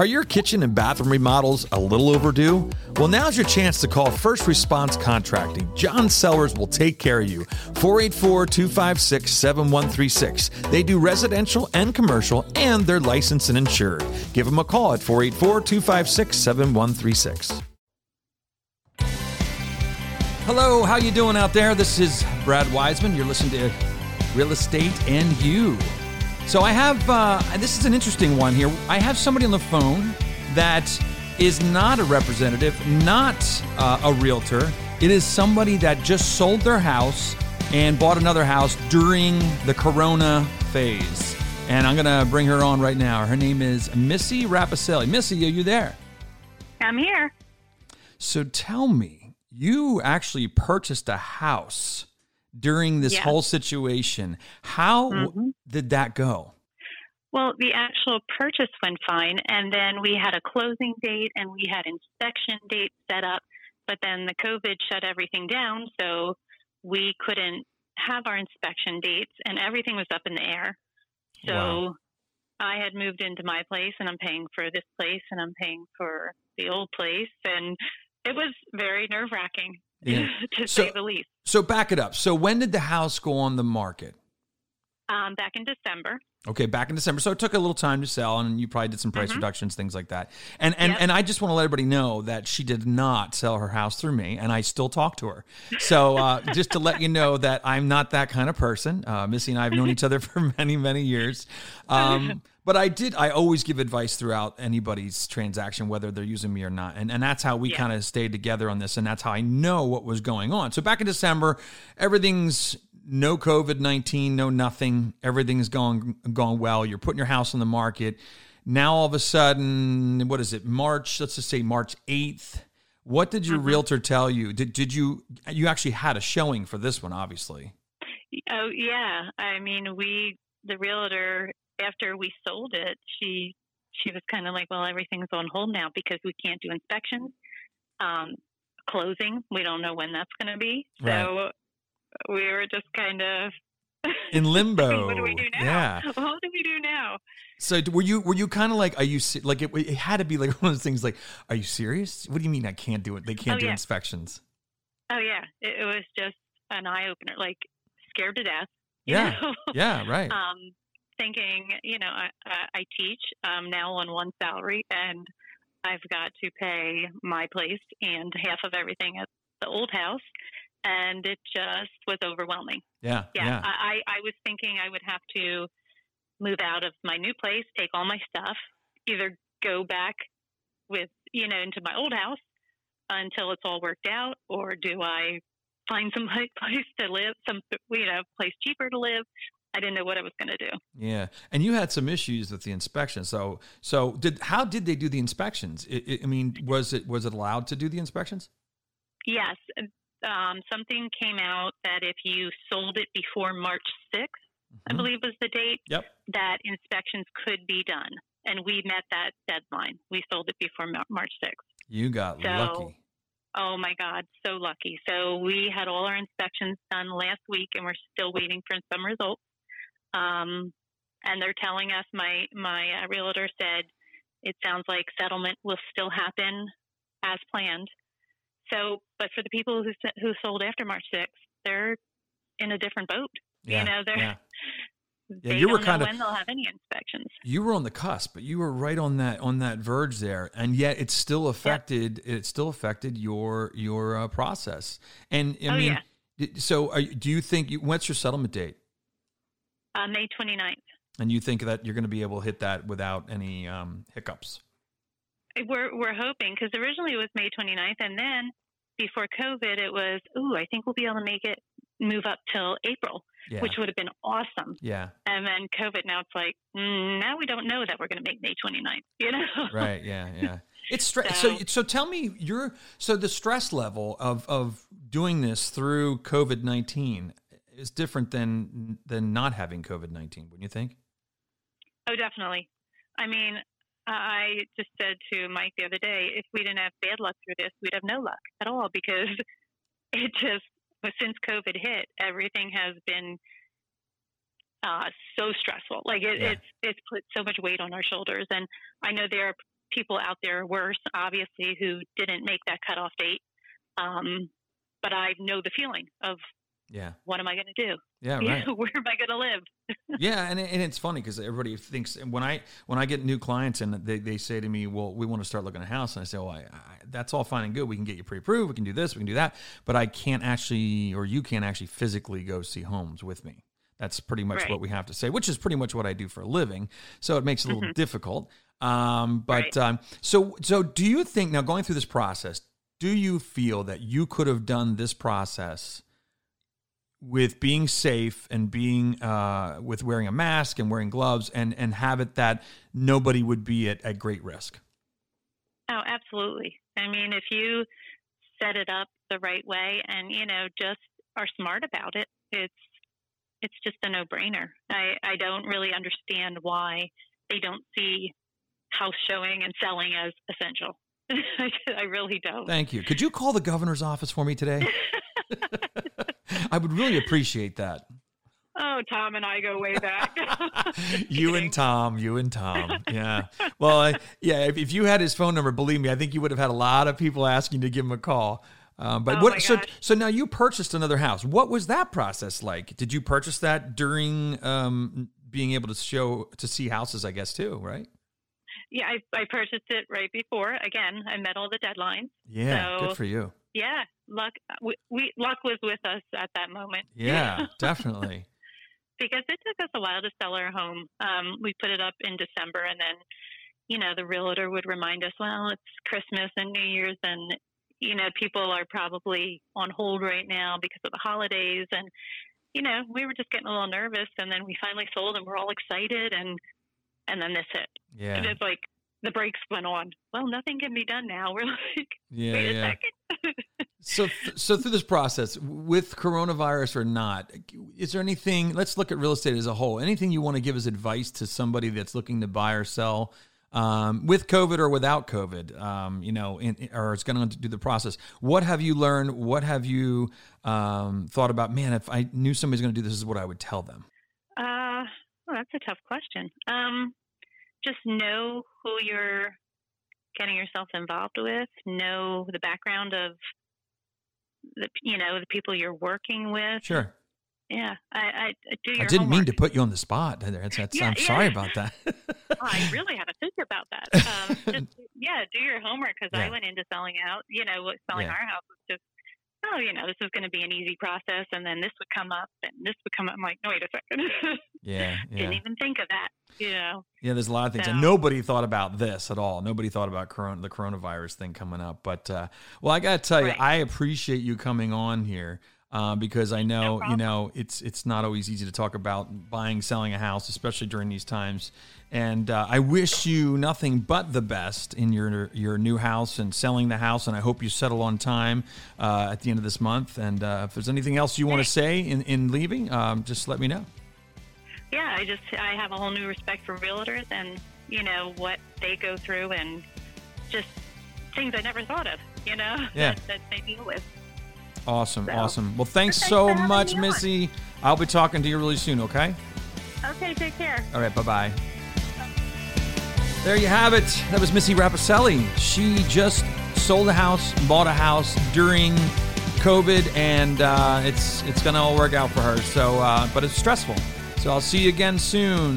Are your kitchen and bathroom remodels a little overdue? Well, now's your chance to call First Response Contracting. John Sellers will take care of you. 484 256 7136. They do residential and commercial, and they're licensed and insured. Give them a call at 484 256 7136. Hello, how you doing out there? This is Brad Wiseman. You're listening to Real Estate and You. So I have, uh, this is an interesting one here. I have somebody on the phone that is not a representative, not uh, a realtor. It is somebody that just sold their house and bought another house during the Corona phase. And I'm going to bring her on right now. Her name is Missy Rapacelli. Missy, are you there? I'm here. So tell me, you actually purchased a house during this whole situation. How Mhm. did that go? Well, the actual purchase went fine, and then we had a closing date and we had inspection dates set up, but then the COVID shut everything down, so we couldn't have our inspection dates, and everything was up in the air. So Wow. I had moved into my place, and I'm paying for this place, and I'm paying for the old place, and it was very nerve wracking, Yeah. to So- say the least. So back it up. So when did the house go on the market? Um, back in December. Okay, back in December. So it took a little time to sell, and you probably did some price Mhm. reductions, things like that. And and Yep. and I just want to let everybody know that she did not sell her house through me, and I still talk to her. So uh, just to let you know that I'm not that kind of person. Uh, Missy and I have known each other for many many years. Um, but I did. I always give advice throughout anybody's transaction, whether they're using me or not, and and that's how we Yeah. kind of stayed together on this, and that's how I know what was going on. So back in December, everything's no COVID nineteen, no nothing. Everything's going going well. You're putting your house on the market. Now all of a sudden, what is it? March. Let's just say March eighth. What did your Mhm. realtor tell you? Did did you you actually had a showing for this one? Obviously. Oh yeah, I mean we the realtor after we sold it, she she was kind of like, well, everything's on hold now because we can't do inspections. Um, closing, we don't know when that's going to be. So we were just kind of In limbo. what do we do now? Yeah. What do we do now? So were you were you kind of like are you like it, it had to be like one of those things like are you serious? What do you mean I can't do it? They can't Oh, do yeah. inspections. Oh yeah, it, it was just an eye opener. Like scared to death. Yeah. know? Yeah, right. um, thinking, you know, I, I I teach um, now on one salary, and I've got to pay my place and half of everything at the old house, and it just was overwhelming. yeah, Yeah, yeah. I, I was thinking I would have to move out of my new place, take all my stuff, either go back with you know into my old house until it's all worked out, or do I find some place to live, some you know place cheaper to live? I didn't know what I was going to do. Yeah, and you had some issues with the inspection. So, so did how did they do the inspections? I, I- I mean, was it was it allowed to do the inspections? Yes, um, something came out that if you sold it before March 6th, I Mhm. believe was the date, Yep. that inspections could be done. And we met that deadline. We sold it before March 6th. You got So- lucky. Oh my God, so lucky. So we had all our inspections done last week and we're still waiting for some results. Um, and they're telling us, my, my uh, realtor said, it sounds like settlement will still happen as planned. So, but for the people who, who sold after March 6th, they're in a different boat. Yeah, you know, they're, yeah. they you were don't know kinda- when they'll have any inspections. You were on the cusp, but you were right on that on that verge there, and yet it still affected it still affected your your uh, process. And I Oh, mean, yeah. so are, do you think you, what's your settlement date? Uh, May 29th. And you think that you're going to be able to hit that without any um, hiccups? We're we're hoping because originally it was May 29th, and then before COVID, it was ooh, I think we'll be able to make it move up till April, Yeah, which would have been awesome. yeah, And then COVID, now it's like mm, now we don't know that we're going to make May 29th. You know, right, yeah, yeah. It's stress. So, So- so tell me your so the stress level of of doing this through COVID nineteen is different than than not having COVID nineteen. Wouldn't you think? oh, definitely. I mean, I just said to Mike the other day, if we didn't have bad luck through this, we'd have no luck at all because it just, since COVID hit, everything has been uh, so stressful. Like it, Yeah. it's it's put so much weight on our shoulders, and I know there are people out there worse, obviously, who didn't make that cutoff date. Um, but I know the feeling of yeah. What am I going to do? Yeah, right. Where am I going to live? yeah, and, and it's funny because everybody thinks when I when I get new clients and they, they say to me, "Well, we want to start looking at a house," and I say, "Well, I, I, that's all fine and good. We can get you pre-approved. We can do this. We can do that. But I can't actually, or you can't actually physically go see homes with me. That's pretty much right. what we have to say, which is pretty much what I do for a living. So it makes it a little mm-hmm. difficult. Um, but right. um, so so do you think now going through this process? Do you feel that you could have done this process? With being safe and being uh, with wearing a mask and wearing gloves and and have it that nobody would be at, at great risk oh absolutely i mean if you set it up the right way and you know just are smart about it it's it's just a no-brainer i i don't really understand why they don't see house showing and selling as essential I really don't. Thank you. Could you call the governor's office for me today? I would really appreciate that. Oh, Tom and I go way back. you and Tom, you and Tom. Yeah. Well, I, yeah, if, if, you had his phone number, believe me, I think you would have had a lot of people asking to give him a call. Um, but oh what? So, so now you purchased another house. What was that process like? Did you purchase that during um, being able to show to see houses? I guess too, right? Yeah, I, I purchased it right before. Again, I met all the deadlines. Yeah, so, good for you. Yeah, luck. We, we luck was with us at that moment. Yeah, definitely. because it took us a while to sell our home. Um, we put it up in December, and then, you know, the realtor would remind us, well, it's Christmas and New Year's, and you know, people are probably on hold right now because of the holidays, and you know, we were just getting a little nervous, and then we finally sold, and we're all excited, and and then this hit. Yeah, and it's like the brakes went on. Well, nothing can be done now. We're like, yeah, wait yeah. a second. so, so through this process, with coronavirus or not, is there anything? Let's look at real estate as a whole. Anything you want to give as advice to somebody that's looking to buy or sell? Um, with COVID or without COVID, um, you know, in, or it's going to do the process. What have you learned? What have you um, thought about? Man, if I knew somebody's going to do this, is what I would tell them. Uh, well, that's a tough question. Um, just know who you're getting yourself involved with, know the background of the you know the people you're working with. Sure. Yeah, I, I do. I didn't homework. mean to put you on the spot. That's, that's, yeah, I'm yeah. sorry about that. oh, I really had to think about that. Um, just, yeah, do your homework because yeah. I went into selling out. You know, selling our house was just oh, you know, this is going to be an easy process, and then this would come up, and this would come up. I'm like, no, wait a second. yeah, yeah. Didn't even think of that. Know. Yeah, there's a lot of things, so, and nobody thought about this at all. Nobody thought about corona, the coronavirus thing coming up. But uh, well, I got to tell right. you, I appreciate you coming on here uh, because I know no you know it's it's not always easy to talk about buying, selling a house, especially during these times. And uh, I wish you nothing but the best in your your new house and selling the house. And I hope you settle on time uh, at the end of this month. And uh, if there's anything else you want to say in in leaving, um, just let me know. Yeah, I just I have a whole new respect for realtors and you know what they go through and just things I never thought of. You know yeah. that, that they deal with. Awesome, so, awesome. Well, thanks so much, Missy. I'll be talking to you really soon, okay? Okay, take care. All right, bye bye. There you have it. That was Missy Rapicelli. She just sold a house, bought a house during COVID, and uh, it's it's going to all work out for her. So, uh, but it's stressful. So I'll see you again soon.